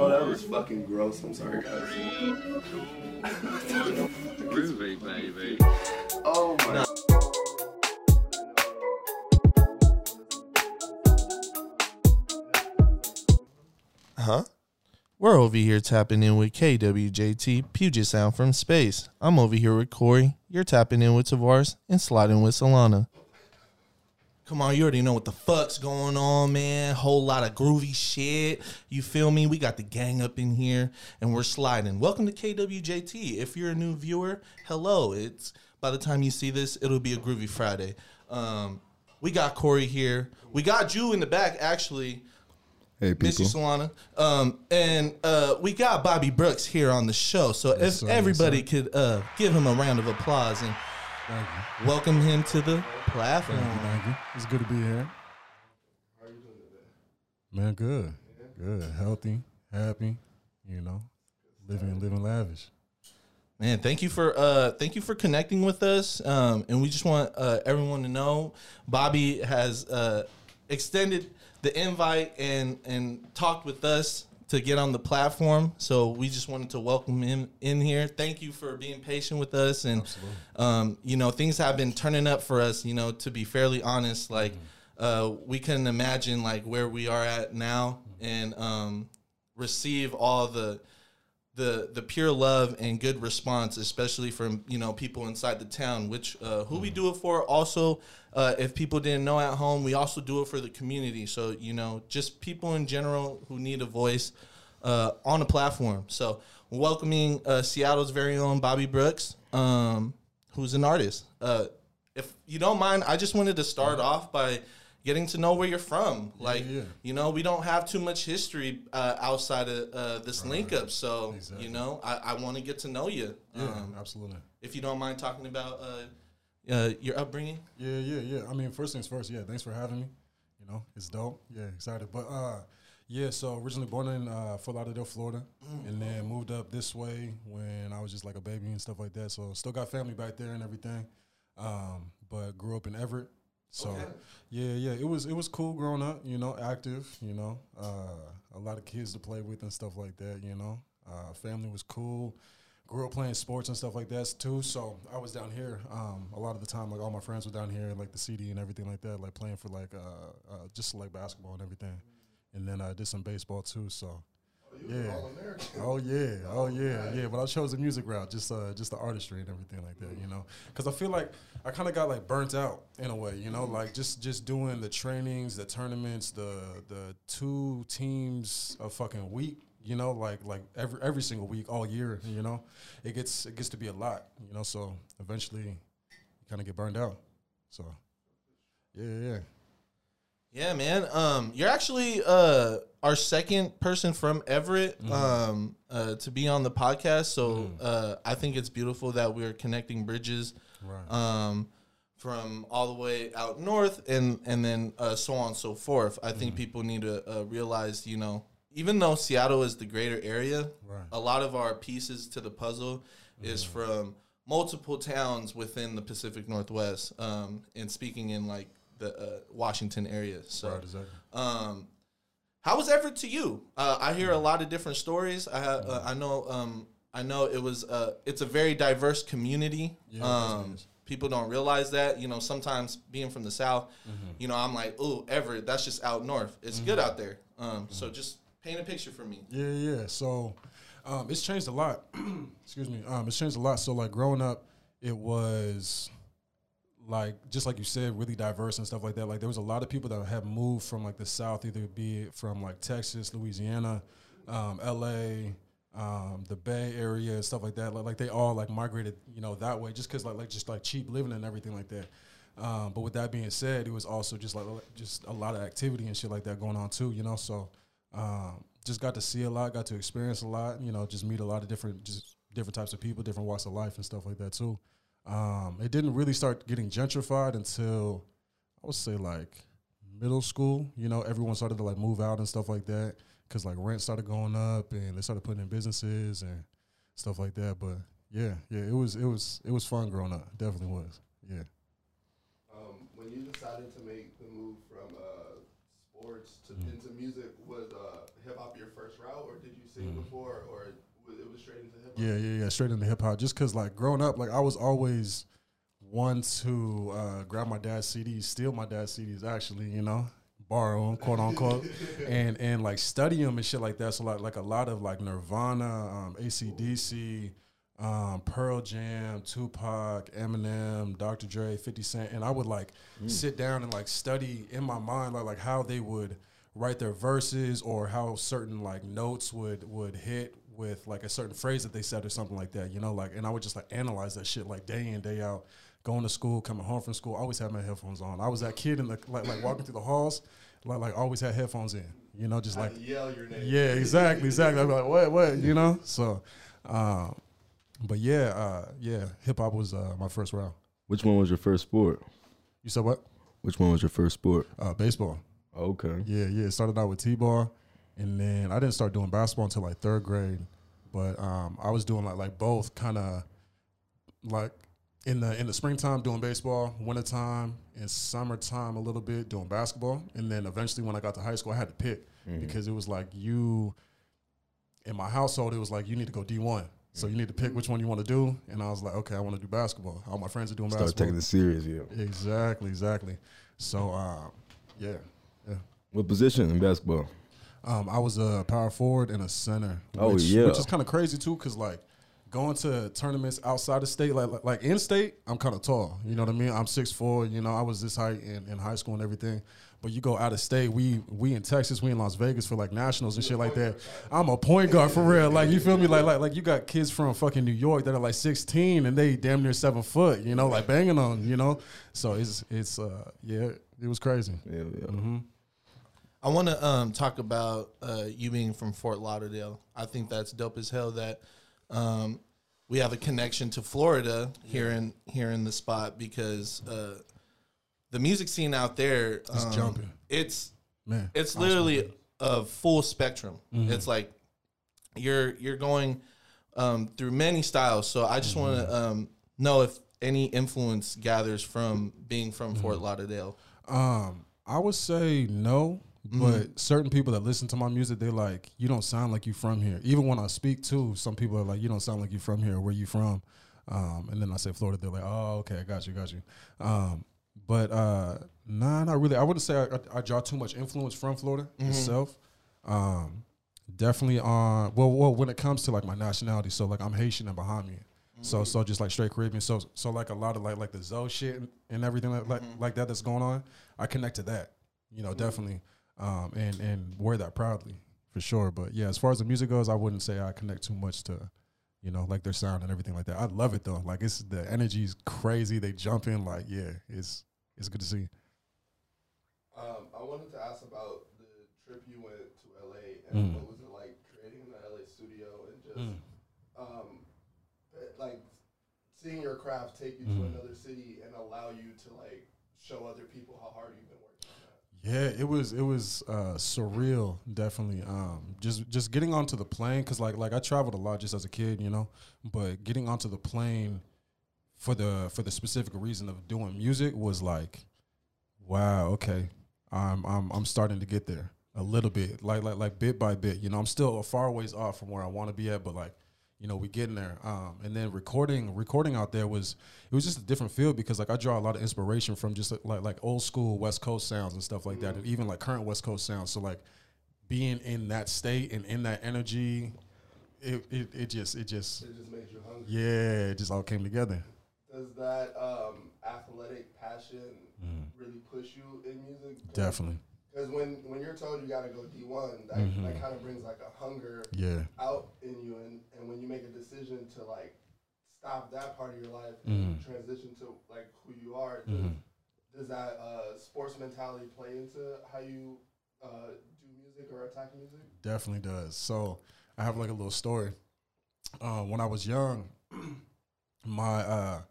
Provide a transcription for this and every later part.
Oh, that was fucking gross. I'm sorry, guys. Groovy, baby. Oh my. Huh? We're over here tapping in with KWJT Puget Sound from space. I'm over here with Corey. You're tapping in with Tavares and sliding with Solana. Come on, you already know what the fuck's going on, man. Whole lot of groovy shit. You feel me? We got the gang up in here and we're sliding. Welcome to KWJT. If you're a new viewer, hello. It's by the time you see this, it'll be a groovy Friday. Um, we got Corey here. We got you in the back, actually. Hey, Miss you, people. Solana. Um, and uh, we got Bobby Brooks here on the show. So if sir, everybody sir. could uh, give him a round of applause and you. welcome him to the platform. Thank you. Thank you. It's good to be here. Man, good. Good. Healthy, happy, you know, living, living lavish. Man, thank you for uh, thank you for connecting with us. Um, and we just want uh, everyone to know Bobby has uh, extended the invite and and talked with us to get on the platform. So we just wanted to welcome him in here. Thank you for being patient with us. And um, you know, things have been turning up for us. You know, to be fairly honest, like uh, we couldn't imagine like where we are at now and um, receive all the the the pure love and good response, especially from you know people inside the town. Which uh, who we do it for. Also, uh, if people didn't know at home, we also do it for the community. So you know, just people in general who need a voice uh, on a platform. So welcoming uh, Seattle's very own Bobby Brooks, um, who's an artist. Uh, if you don't mind, I just wanted to start off by getting to know where you're from. Like, yeah. you know, we don't have too much history uh, outside of uh, this link up. So, Exactly. you know, I, I want to get to know you. Yeah, Um, absolutely. if you don't mind talking about uh, uh, your upbringing. Yeah, yeah, yeah. I mean, first things first. Yeah, thanks for having me. You know, it's dope. Yeah, excited. But uh, yeah. So originally born in uh, Fort Lauderdale, Florida, and then moved up this way when I was just like a baby and stuff like that. So still got family back there and everything. Um, but grew up in Everett. So yeah, yeah. It was it was cool growing up. You know, active. You know, uh, a lot of kids to play with and stuff like that. You know, uh, family was cool grew up playing sports and stuff like that too. So I was down here um, a lot of the time. Like all my friends were down here, like the CD and everything like that. Like playing for like uh, uh, just like basketball and everything. And then I did some baseball too. So yeah, oh yeah, oh yeah, yeah. But I chose the music route, just uh, just the artistry and everything like that. You know, because I feel like I kind of got like burnt out in a way. You know, like just just doing the trainings, the tournaments, the the two teams a fucking week you know, like like every every single week, all year, you know, it gets it gets to be a lot, you know. So eventually, you kind of get burned out. So, yeah, yeah, Yeah, man. Um, you're actually uh our second person from Everett um uh, to be on the podcast. So uh, I think it's beautiful that we're connecting bridges right. um from all the way out north and and then uh, so on and so forth. I think people need to uh, realize, you know, even though Seattle is the greater area, Right. a lot of our pieces to the puzzle is from multiple towns within the Pacific Northwest. Um, and speaking in like the uh, Washington area, so. right, exactly. Um, how was Everett to you? Uh, I hear a lot of different stories. I ha- uh, I know um, I know it was uh, it's a very diverse community. Yeah, um, people don't realize that. You know, sometimes being from the south, Mm-hmm. you know, I'm like, oh, Everett, that's just out north. It's good out there. Um, so just paint a picture for me. Yeah, yeah. So um, it's changed a lot. Excuse me. Um, it's changed a lot. So like growing up, it was like just like you said, really diverse and stuff like that. Like there was a lot of people that have moved from like the south, either be it from like Texas, Louisiana, um, L.A. Um, the Bay Area and stuff like that, like, like they all like migrated, you know, that way, just because like like just like cheap living and everything like that. Um, but with that being said, it was also just like just a lot of activity and shit like that going on too, you know. So um, just got to see a lot, got to experience a lot, you know, just meet a lot of different just different types of people, different walks of life and stuff like that too. Um, it didn't really start getting gentrified until I would say like middle school. You know, everyone started to like move out and stuff like that because like rent started going up and they started putting in businesses and stuff like that. But yeah, yeah. It was it was it was fun growing up. Definitely was. Yeah. Um, when you decided to make the move from uh, sports to Mm. into music, was uh, hip hop your first route, or did you sing before, or it was straight into hip hop? Mm. Yeah, yeah, yeah. Straight into hip hop. Just cause like growing up, like I was always one to uh, grab my dad's CDs, steal my dad's CDs. Actually, you know, borrow them, quote unquote, and and like study them and shit like that. So like like a lot of like Nirvana, um, ACDC. Um, Pearl Jam, Tupac, Eminem, Dr. Dre, 50 Cent, and I would like sit down and like study in my mind like like how they would write their verses or how certain like notes would would hit with like a certain phrase that they said or something like that, you know, like and I would just like analyze that shit like day in day out, going to school, coming home from school, I always had my headphones on. I was that kid in the like like walking through the halls, like like always had headphones in, you know, just like Like yell your name. yeah, exactly, exactly. I'm like, what, what, you know? So, um, but yeah, uh, yeah, hip hop was uh, my first round. Which one was your first sport? You said what? Which one was your first sport? Uh, baseball. Okay. Yeah, yeah. It started out with t-ball, and then I didn't start doing basketball until like third grade. But um, I was doing like like both, kind of like in the in the springtime doing baseball, wintertime, and summertime a little bit doing basketball, and then eventually when I got to high school, I had to pick because it was like you. In my household, it was like you need to go D one. So you need to pick which one you want to do, and I was like, okay, I want to do basketball. All my friends are doing Start basketball. taking it serious, yeah. exactly, exactly. So, um, yeah, yeah. What position in basketball? Um, I was a power forward and a center. Oh, which, yeah. which is kind of crazy too, because like going to tournaments outside of state, like like, like in state, I'm kind of tall. You know what I mean? I'm six four. You know, I was this height in, in high school and everything. But you go out of state, we we in Texas, we in Las Vegas for like nationals and shit like that. I'm a point guard for real. Like you feel me? Like like like you got kids from fucking New York that are like 16 and they damn near seven foot. You know, like banging on. You know, so it's it's uh yeah, it was crazy. Yeah, yeah. Mm-hmm. I want to um, talk about uh, you being from Fort Lauderdale. I think that's dope as hell that um, we have a connection to Florida here in here in the spot because uh, the music scene out there It's um, jumping. It's Man, it's literally a full spectrum. Mm-hmm. It's like you're you're going um, through many styles. So I just want Mm-hmm. to um, know if any influence gathers from being from Mm-hmm. Fort Lauderdale. Um, I would say no, but certain people that listen to my music, they like, you don't sound like you from here. Even when I speak to some people are like, you don't sound like you from here. Where you from? Um, and then I say Florida, they're like, oh, okay, I got you, got you. Um, but uh, nah, not really. I wouldn't say I, I, I draw too much influence from Florida itself. Um, definitely on well, well, when it comes to like my nationality, so like I'm Haitian and Bahamian. So so just like straight Caribbean. So so like a lot of like like the Zoe shit and, and everything like, like like that that's going on. I connect to that, you know, definitely, um, and and wear that proudly for sure. But yeah, as far as the music goes, I wouldn't say I connect too much to, you know, like their sound and everything like that. I love it though. Like it's the energy's crazy. They jump in like yeah, it's it's good to see. Um, I wanted to ask about the trip you went to LA and Mm. what was it like creating in the LA studio and just Mm. um, eh, like seeing your craft take you Mm. to another city and allow you to like show other people how hard you've been working. Yeah, it was it was uh, surreal, definitely. Um, just just getting onto the plane because like like I traveled a lot just as a kid, you know, but getting onto the plane for the for the specific reason of doing music was like, wow, okay, I'm I'm I'm starting to get there a little bit, like like like bit by bit. You know, I'm still a far ways off from where I want to be at, but like you know, we getting there. Um, and then recording, recording out there was it was just a different feel because like I draw a lot of inspiration from just like like old school West Coast sounds and stuff like that, and even like current West Coast sounds. So like being in that state and in that energy, it it, it just it just It just made you hungry. yeah, it just all came together. Does that um, athletic passion really push you in music? Mm. Definitely, Because when, when you're told you got to go D1, that, Mhm. that kind of brings like a hunger yeah, out in you. And, and when you make a decision to like stop that part of your life Mhm. and transition to like who you are, does, Mhm. does that uh, sports mentality play into how you uh, do music or attack music? definitely does. So I have like a little story. Uh, when I was young, my uh,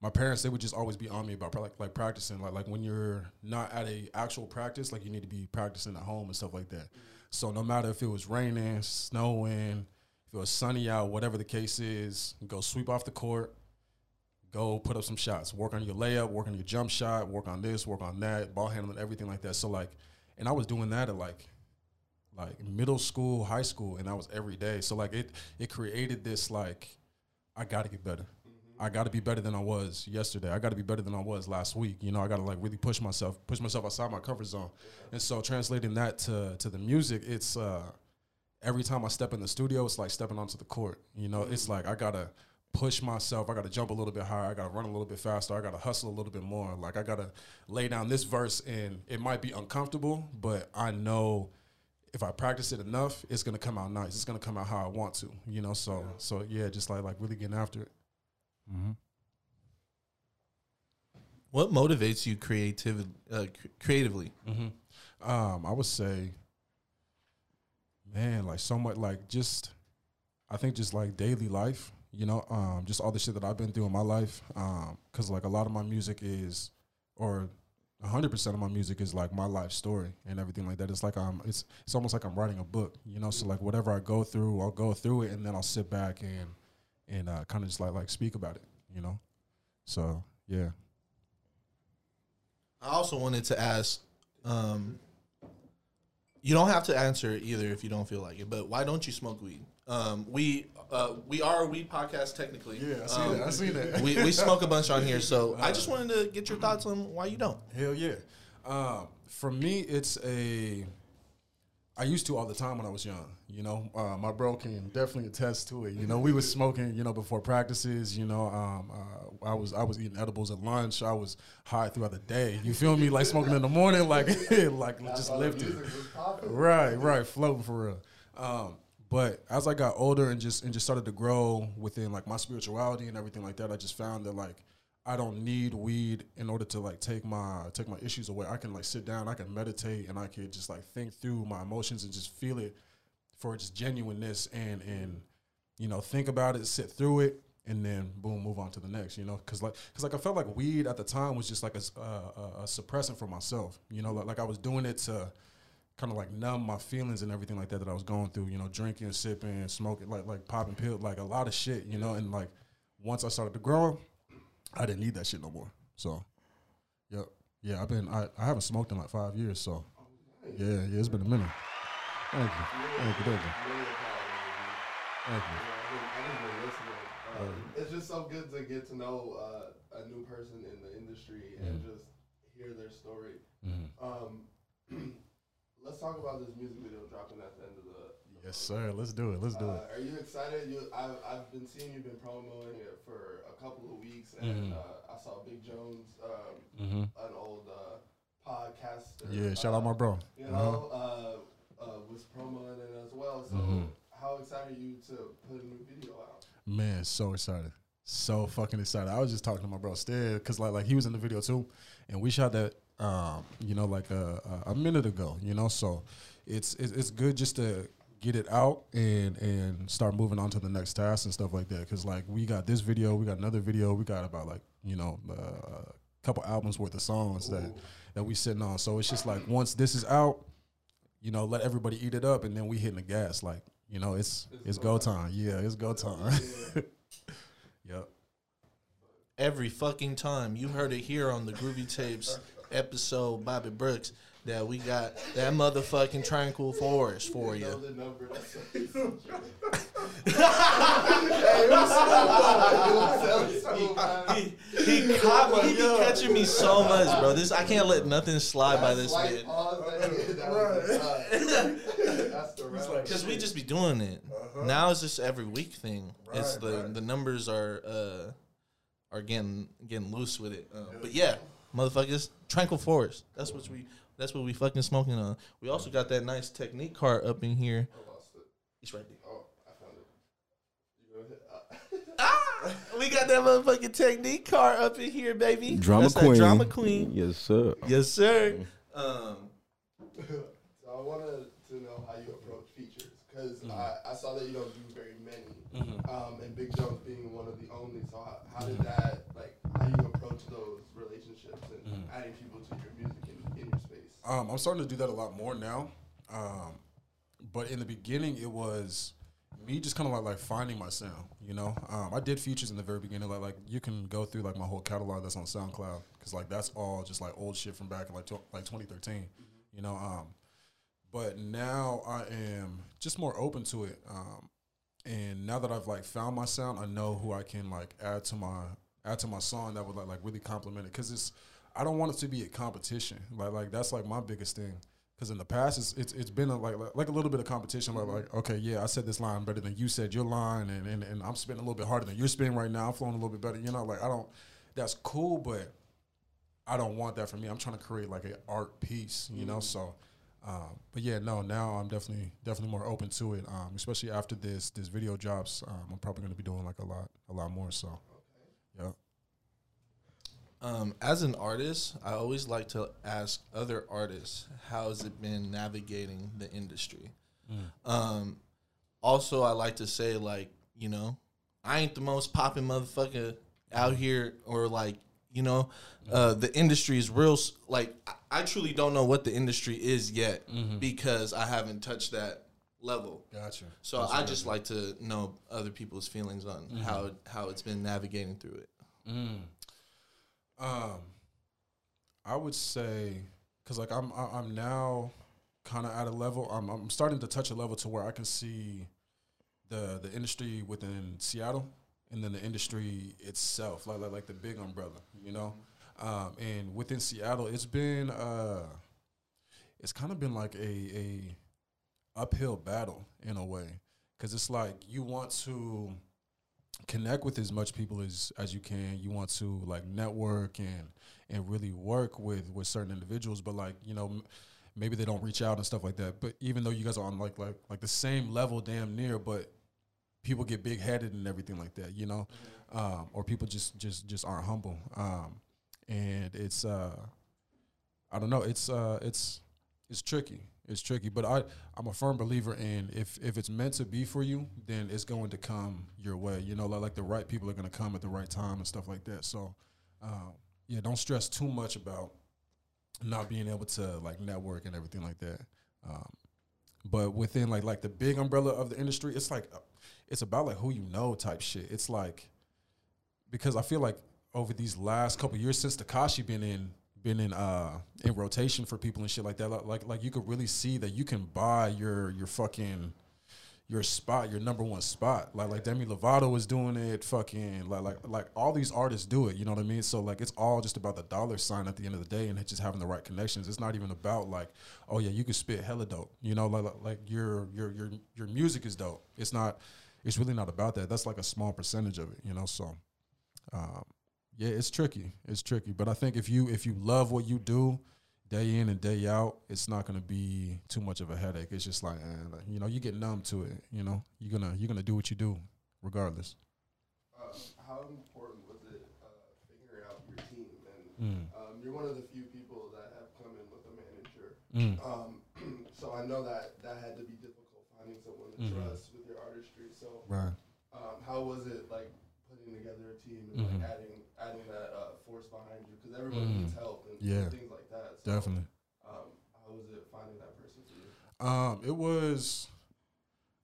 my parents they would just always be on me about like like practicing like like when you're not at a actual practice like you need to be practicing at home and stuff like that. So no matter if it was raining, snowing, if it was sunny out, whatever the case is, go sweep off the court, go put up some shots, work on your layup, work on your jump shot, work on this, work on that, ball handling, everything like that. So like, and I was doing that at like, like middle school, high school, and that was every day. So like it, it created this like, I got to get better. I got to be better than I was yesterday. I got to be better than I was last week. You know, I got to like really push myself, push myself outside my comfort zone. And so translating that to to the music, it's uh every time I step in the studio, it's like stepping onto the court. You know, it's like I gotta push myself. I gotta jump a little bit higher. I gotta run a little bit faster. I gotta hustle a little bit more. Like I gotta lay down this verse, and it might be uncomfortable, but I know if I practice it enough, it's gonna come out nice. It's gonna come out how I want to. You know, so so yeah, just like like really getting after it. Mm-hmm. What motivates you creative, uh, cr- creatively? Mm-hmm. Um, I would say, man, like so much, like just, I think just like daily life, you know, um, just all the shit that I've been through in my life. Um, cause like a lot of my music is, or hundred percent of my music is like my life story and everything like that. It's like I'm, it's it's almost like I'm writing a book, you know. So like whatever I go through, I'll go through it, and then I'll sit back and and uh, kind of just like like speak about it, you know. So yeah. I also wanted to ask. Um, you don't have to answer it either if you don't feel like it. But why don't you smoke weed? Um, we uh, we are a weed podcast technically. Yeah, I see Um, that. I see that. we we smoke a bunch on here, so I just wanted to get your thoughts on why you don't. Hell yeah. Um, for me, it's a. I used to all the time when I was young. You know, uh, my bro can definitely attest to it. You know, we was smoking. You know, before practices. You know, um, uh, I was I was eating edibles at lunch. I was high throughout the day. You feel me? Like smoking in the morning, like like just lifted. music was popping. Right, right, floating for real. Um, but as I got older and just and just started to grow within like my spirituality and everything like that, I just found that like I don't need weed in order to like take my take my issues away. I can like sit down, I can meditate, and I can just like think through my emotions and just feel it for its genuineness and and you know think about it, sit through it, and then boom, move on to the next. You know, because like because like I felt like weed at the time was just like a, a, a suppressant for myself. You know, like, like I was doing it to kind of like numb my feelings and everything like that that I was going through. You know, drinking, sipping, smoking, like like popping pills, like a lot of shit. You know, and like once I started to grow, I didn't need that shit no more. So, yep, yeah, I've been I, I haven't smoked in like five years. So, yeah, yeah, it's been a minute. Thank you, thank you, thank you, Really proud of you. thank you. Yeah, I've been, I've just been listening. Um, it's just so good to get to know uh, a new person in the industry and Mm-hmm. just hear their story. Mhm. Um, let's talk about this music video dropping at the end of the. Yes, sir. Let's do it. Let's do it. Uh, are you excited? You, I've, I've been seeing you've been promoting it for a couple of weeks, and Mhm. uh, I saw Big Jones, um, Mm-hmm. an old uh, podcaster. Yeah, shout uh, out my bro. You Uh-huh. know, uh, uh, was promoting it as well. So, Mhm. how excited are you to put a new video out? Man, so excited. So fucking excited. I was just talking to my bro Stead because like like he was in the video too, and we shot that um you know like a, a a minute ago. You know, so it's it's, it's good just to get it out and and start moving on to the next task and stuff like that. Because like we got this video, we got another video, we got about like you know uh, a couple albums worth of songs that that we sitting on. So it's just like once this is out, you know, let everybody eat it up, and then we hitting the gas. Like you know, it's it's, go time. Yeah, it's go time. yep. Every fucking time you heard it here on the Groovy Tapes episode, Bobby Brooks, that we got that motherfucking tranquil forest for Know you. the number. That's hey, who's He, he caught me. He be catching me so much, bro. This I can't let nothing slide by this Slight bit. pause, that- that was the cut. That's the round. Because we just be doing it. Now it's just every week thing. it's the the numbers are uh are getting getting loose with it. Uh, but yeah, motherfuckers, tranquil forest. That's what we that's what we fucking smoking on. We also got that nice technique card up in here. I lost it. It's right there. Oh, I found it. You go ahead. Uh, Ah, we got that motherfucking technique card up in here, baby. Drama That's that queen. drama queen. Yes, sir. Yes, sir. Um, so I wanted to know how you approach features because Mm-hmm. I, I saw that you don't do very many, um, and Big Jones being one of the only. So how, how did Mm-hmm. that like? How you approach those relationships and Mm-hmm. adding people to your music in, in your space? Um, I'm starting to do that a lot more now. Um, but in the beginning, it was me just kind of like like finding my sound. You know, um, I did features in the very beginning. Like like you can go through like my whole catalog that's on SoundCloud because like that's all just like old shit from back in like tw- like 2013. You know, um, but now I am just more open to it. Um, and now that I've like found my sound, I know who I can like add to my add to my song that would like like really complement it. Cause it's I don't want it to be a competition. Like like that's like my biggest thing. Cause in the past it's it's, it's been a, like like a little bit of competition. Like like okay yeah I said this line better than you said your line, and and, and I'm spinning a little bit harder than you're spinning right now. I'm flowing a little bit better. You know like I don't. That's cool, but I don't want that for me. I'm trying to create like an art piece. You know so. Um, but yeah, no. Now I'm definitely definitely more open to it. Um, especially after this this video drops, um, I'm probably going to be doing like a lot a lot more. So, yeah. Um, as an artist, I always like to ask other artists, how has it been navigating the industry? Um, also, I like to say, like, you know, I ain't the most popping motherfucker out here, or like, you know, uh, the industry is real. Like, I, I truly don't know what the industry is yet because I haven't touched that level. Gotcha. So I just like to know other people's feelings on how how it's been navigating through it. Um, I would say because like I'm I'm now kind of at a level. I'm I'm starting to touch a level to where I can see the the industry within Seattle and then the industry itself, like like, like the big umbrella, you know. Um, and within Seattle, it's been uh, it's kind of been like a a uphill battle in a way because it's like you want to connect with as much people as as you can. You want to like network and and really work with with certain individuals, but like you know. M- Maybe they don't reach out and stuff like that. But even though you guys are on like like like the same level, damn near, but people get big headed and everything like that, you know, um, or people just just just aren't humble. Um, and it's uh, I don't know, it's uh, it's it's tricky. It's tricky, but I I'm a firm believer in if if it's meant to be for you, then it's going to come your way. You know, like, like the right people are going to come at the right time and stuff like that. So, um, yeah, don't stress too much about not being able to like network and everything like that. Um, but within like like the big umbrella of the industry, it's like uh, it's about like who you know type shit. It's like because I feel like over these last couple years since Tekashi been in been in uh in rotation for people and shit like that, like like, you could really see that you can buy your your fucking your spot, your number one spot. Like like Demi Lovato was doing it, fucking like like like all these artists do it. You know what I mean? So like it's all just about the dollar sign at the end of the day and just having the right connections. It's not even about like, oh yeah, you can spit hella dope. You know, like like, like your your your your music is dope. It's not. It's really not about that. That's like a small percentage of it. You know, so. Um, yeah, it's tricky. It's tricky, but I think if you if you love what you do, day in and day out, it's not gonna be too much of a headache. It's just like, eh, like, you know, you get numb to it. You know, you're gonna you're gonna do what you do, regardless. Um, how important was it uh, figuring out your team? And Mm. um, you're one of the few people that have come in with a manager. Mm. Um, so I know that that had to be difficult finding someone to Mhm. trust with your artistry. So Right. um, how was it like putting together a team and Mhm. like adding adding that uh, force behind you? Because everyone Mhm. needs help and Yeah. things like that. So, Definitely. Um, how was it finding that person for you? Um, it was.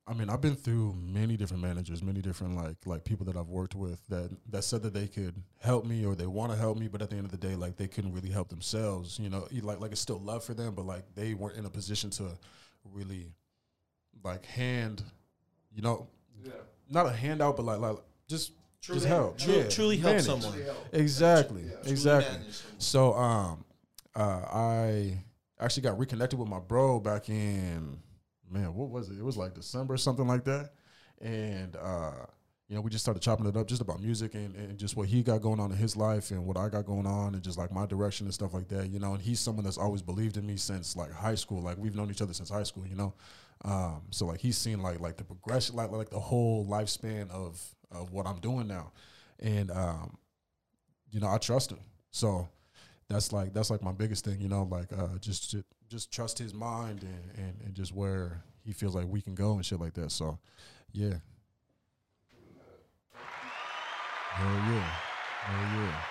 I mean, I've been through many different managers, many different like like people that I've worked with that that said that they could help me or they want to help me, but at the end of the day, like they couldn't really help themselves. You know, like like it's still love for them, but like they weren't in a position to really like hand, you know, Yeah. not a handout, but like like just just help, tru- yeah, truly help manage. someone. Help. Exactly, Yeah. Exactly. So um uh I actually got reconnected with my bro back in man, what was it? It was like December or something like that. And uh you know, we just started chopping it up just about music and, and just what he got going on in his life and what I got going on and just like my direction and stuff like that, you know. And he's someone that's always believed in me since like high school. Like we've known each other since high school, you know. Um, so like he's seen like like the progression, like like the whole lifespan of of what I'm doing now. And um, you know, I trust him. So that's like that's like my biggest thing, you know, like uh, just just, trust his mind and, and, and just where he feels like we can go and shit like that. So, yeah. Hell yeah. Hell yeah.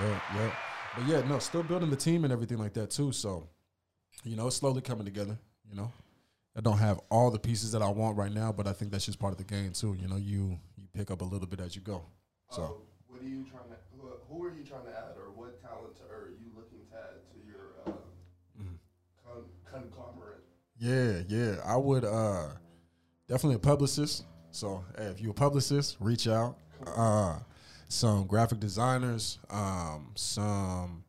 Yeah, yeah. But yeah, no, still building the team and everything like that too. So, you know, it's slowly coming together, you know. I don't have all the pieces that I want right now, but I think that's just part of the game too. You know, you you pick up a little bit as you go. So Uh, what are you trying to? Who, who are you trying to add, or what talent are you looking to add to your uh, Mhm. con- conglomerate? yeah, yeah, I would uh definitely a publicist. So hey, if you're a publicist, reach out. Uh, some graphic designers, um, some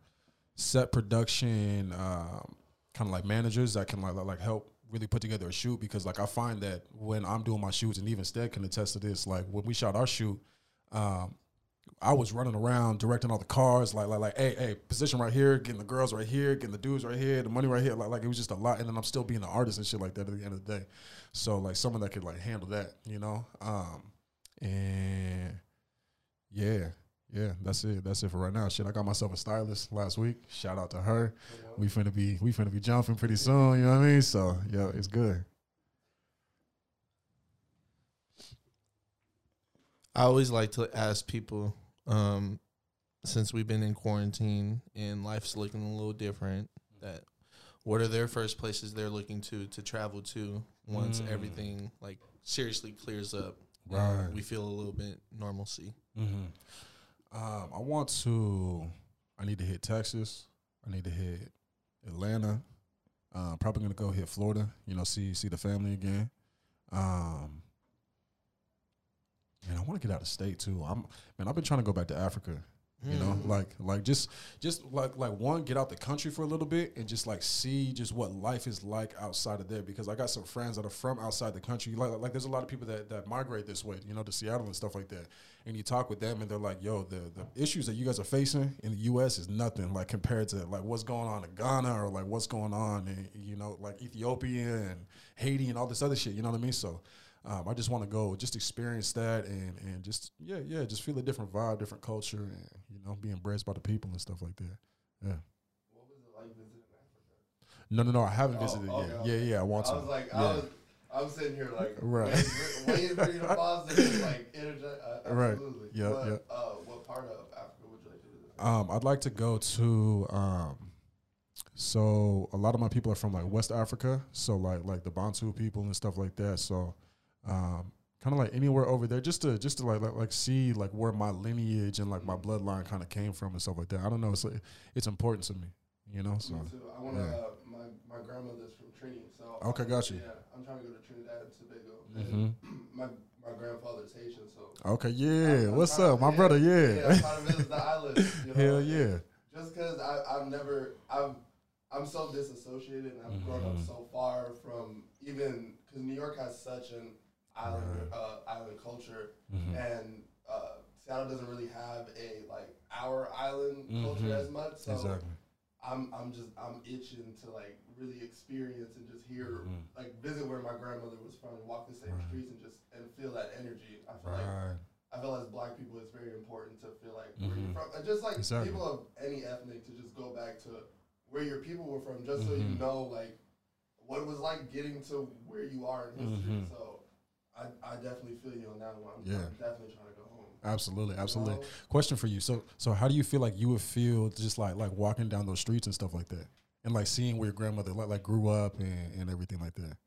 set production, um, kind of like managers that can like like help really put together a shoot because like I find that when I'm doing my shoots and even Stead can attest to this, like when we shot our shoot, um, I was running around directing all the cars, like like like hey hey position right here, getting the girls right here, getting the dudes right here, the money right here, like like it was just a lot, and then I'm still being an artist and shit like that at the end of the day. So like someone that could like handle that, you know, um, and yeah. Yeah, that's it. That's it for right now. Shit, I got myself a stylist last week. Shout out to her. We finna be we finna be jumping pretty soon. You know what I mean? So yeah, it's good. I always like to ask people, um, since we've been in quarantine and life's looking a little different, that what are their first places they're looking to to travel to once Mm. everything like seriously clears up, Right. we feel a little bit normalcy. Mm-hmm. Um, I want to. I need to hit Texas. I need to hit Atlanta. Um, probably gonna go hit Florida. You know, see see the family again. Um, man, I want to get out of state too. I'm man. I've been trying to go back to Africa. You know, Mm. like like just just like like one get out the country for a little bit and just like see just what life is like outside of there because I got some friends that are from outside the country. Like like there's a lot of people that that migrate this way, you know, to Seattle and stuff like that. And you talk with them and they're like, "Yo, the the issues that you guys are facing in the U.S. is nothing like compared to like what's going on in Ghana or like what's going on in you know like Ethiopia and Haiti and all this other shit. You know what I mean? So. Um, I just want to go, just experience that, and and just yeah, yeah, just feel a different vibe, different culture, and you know, be embraced by the people and stuff like that. Yeah. What was it like visiting Africa? No, no, no. I haven't Oh, visited okay, yet. okay. Yeah, yeah. I want I to. was like, yeah. I was, I was sitting here like, Right. waiting, waiting for you to pause and like. Uh, Right. absolutely. Yeah, But, yeah. Uh, what part of Africa would you like to visit? Um, I'd like to go to. Um, so a lot of my people are from like West Africa, so like like the Bantu people and stuff like that. So, um, kind of like anywhere over there, just to just to like, like like see like where my lineage and like my bloodline kind of came from and stuff like that. I don't know. It's like, it's important to me, you know. So. I want to. yeah. Uh, my my grandmother's from Trinity, so Okay, I'm- got you. Yeah, I'm trying to go to Trinidad and Tobago. Mhm. And my my grandfather's Haitian, so. okay, yeah. I'm What's up, my brother? Yeah, Yeah. To visit the island. You know? Hell yeah. Just because I've never, I'm, I'm so disassociated and I've grown up Mhm. so far from even because New York has such an island uh, island culture Mhm. and uh, Seattle doesn't really have a like our island Mhm. culture as much. So Exactly. I'm I'm just I'm itching to like really experience and just hear Mhm. like visit where my grandmother was from and walk the same Right. streets and just and feel that energy. I feel like I feel as black people, it's very important to feel like where you're Mhm. from. And Just like Exactly. people of any ethnic to just go back to where your people were from, just so you Mhm. know like what it was like getting to where you are in history. Mhm. So I, I definitely feel you on that one. I'm, Yeah. I'm definitely trying to go home. Absolutely, You absolutely. know? Question for you. So, so how do you feel like you would feel just like like walking down those streets and stuff like that, and like seeing where your grandmother like like grew up and, and everything like that?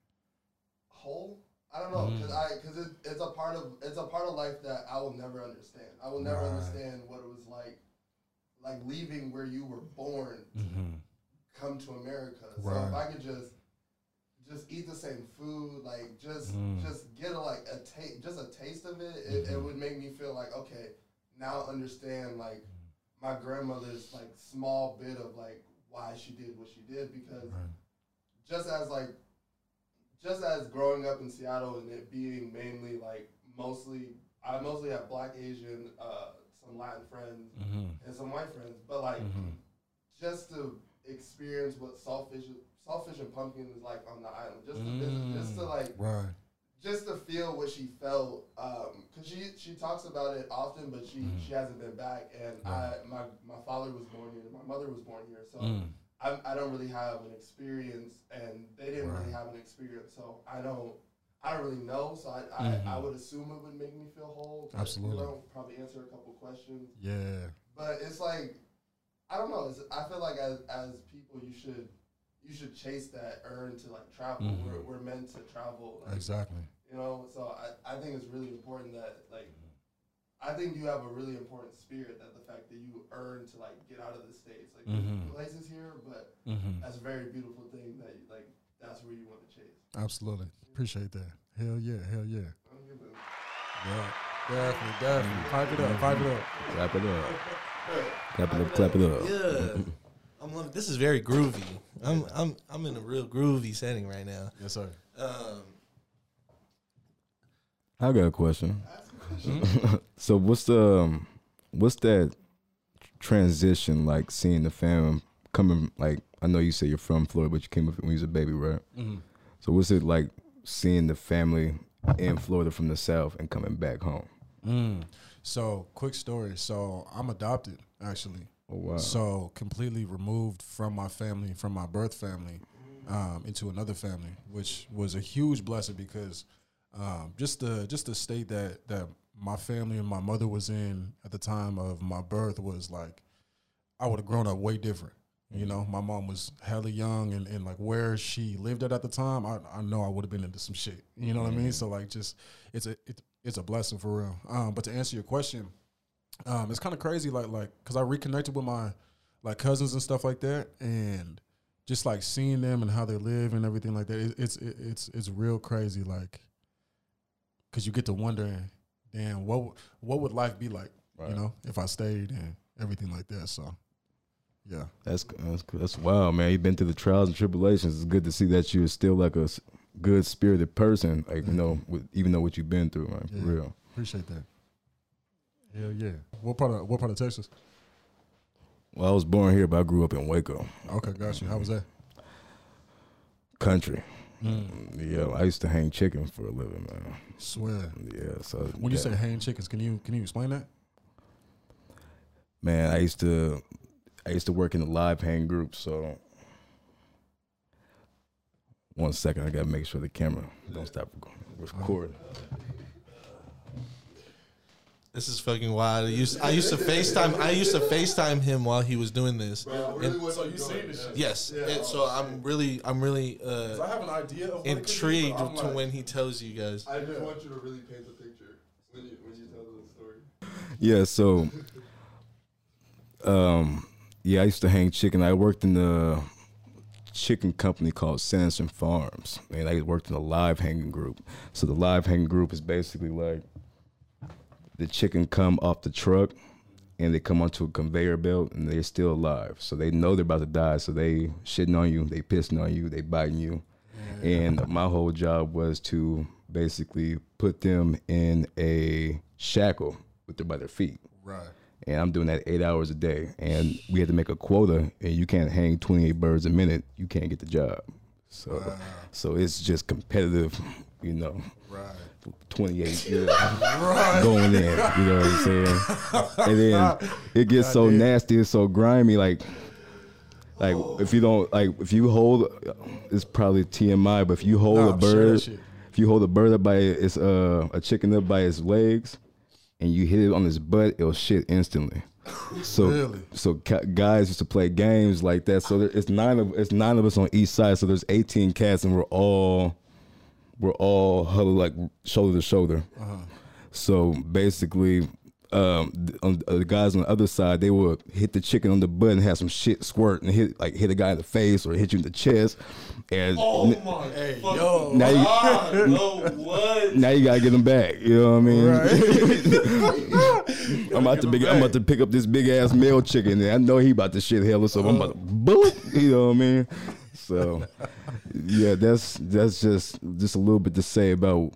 Whole. I don't know because Mm. I because it, it's a part of it's a part of life that I will never understand. I will never Right. understand what it was like, like leaving where you were born Mm-hmm. come to America. So if I could just just eat the same food, like just Mm. just get a, like a taste, just a taste of it, it, it Mhm. would make me feel like okay, now I understand like my grandmother's like small bit of like why she did what she did because Right. just as like just as growing up in Seattle and it being mainly like mostly I mostly have black Asian, uh, some Latin friends Mm-hmm. and some white friends, but like Mm-hmm. just to experience what saltfish saltfish and pumpkin is like on the island. Just to visit, just to like Right. just to feel what she felt. Um, cause she she talks about it often, but she Mhm. she hasn't been back. And I my my father was born here, my mother was born here, so Mm. I I don't really have an experience, and they didn't really have an experience, so I don't. I don't really know, so I, I, I Mhm. would assume it would make me feel whole. Absolutely. You know, probably answer a couple questions. Yeah. But it's like I don't know. I feel like as as people, you should you should chase that earn to like travel. Mhm. We're, we're meant to travel. Like, Exactly. You know, so I, I think it's really important that like I think you have a really important spirit that the fact that you earn to like get out of the states. Like there's Mhm. places here, but Mm-hmm. that's a very beautiful thing that like that's where you want to chase. Absolutely. Appreciate that. Hell yeah. Hell yeah. Yeah. Definitely. Definitely. Pipe it up. Pipe it up. Clap it up. Clap it up. Clap it up. Yeah. I'm loving this is very groovy. I'm I'm I'm in a real groovy setting right now. Yes, sir. Um I got a question. so what's the um, what's that transition like? Seeing the fam coming like I know you say you're from Florida, but you came up when you was a baby, right? Mm-hmm. So what's it like seeing the family in Florida from the South and coming back home? Mm. So, quick story. So, I'm adopted actually. Oh wow! So, completely removed from my family, from my birth family, um, into another family, which was a huge blessing because um, just the just the state that that my family and my mother was in at the time of my birth was like I would have grown up way different. You know, my mom was hella young, and, and like where she lived at at the time, I, I know I would have been into some shit. You know what I mean? So like, just it's a it, it's a blessing for real. Um, but to answer your question, um, it's kind of crazy, like like because I reconnected with my like cousins and stuff like that, and just like seeing them and how they live and everything like that. It, it's it, it's it's real crazy, like because you get to wondering, damn, what what would life be like, Right. you know, if I stayed and everything like that. So, yeah. That's that's that's wild, man. You've been through the trials and tribulations. It's good to see that you're still like a good spirited person, like you know, with, even though what you've been through, man. For Yeah. real. Appreciate that. Hell yeah. What part of what part of Texas? Well, I was born here, but I grew up in Waco, Okay, got you. How was that? country. Mm. Yeah, I used to hang chicken for a living, man. Swear. Yeah, so When you say hang chickens, can you can you explain that? man, I used to I used to work in the live hang group, so one second, I gotta make sure the camera don't stop recording. This is fucking wild. I used I used to FaceTime I used to FaceTime him while he was doing this. Bro, really And- so you seen this shit? Yes. Yeah. And so I'm really I'm really uh have an idea of intrigued to when he tells you guys. I just want you to really paint the picture when you when you tell the story. Yeah, so um yeah, I used to hang chicken. I worked in the chicken company called Sanderson Farms. And I worked in a live hanging group. So the live hanging group is basically like the chicken come off the truck and they come onto a conveyor belt and they're still alive. So they know they're about to die. So they shitting on you, they pissing on you, they biting you. And my whole job was to basically put them in a shackle with their by their feet Right. and I'm doing that eight hours a day. And we had to make a quota, and you can't hang 28 birds a minute. You can't get the job. So, so it's just competitive, you know. Right. 28 yeah, going in, you know what I'm saying? And then it gets so nasty, and so grimy, like. Like if you don't like if you hold it's probably TMI, but if you hold Nah, a I'm sure bird, if you hold a bird up by its uh a chicken up by its legs, and you hit it on its butt, it'll shit instantly. So Really? so guys used to play games like that. So there, it's nine of it's nine of us on each side. So there's 18 cats, and we're all we're all huddled like shoulder to shoulder. So basically, um, th- on, uh, the guys on the other side, they would hit the chicken on the butt and have some shit squirt and hit like hit a guy in the face or hit you in the chest. And Oh n- my Hey, yo. now you god, no now you gotta get them back. You know what I mean? I'm about to big, I'm about to pick up this big ass male chicken, and I know he about to shit hell hella, so I'm about to bullet. You know what I mean? So yeah, that's that's just just a little bit to say about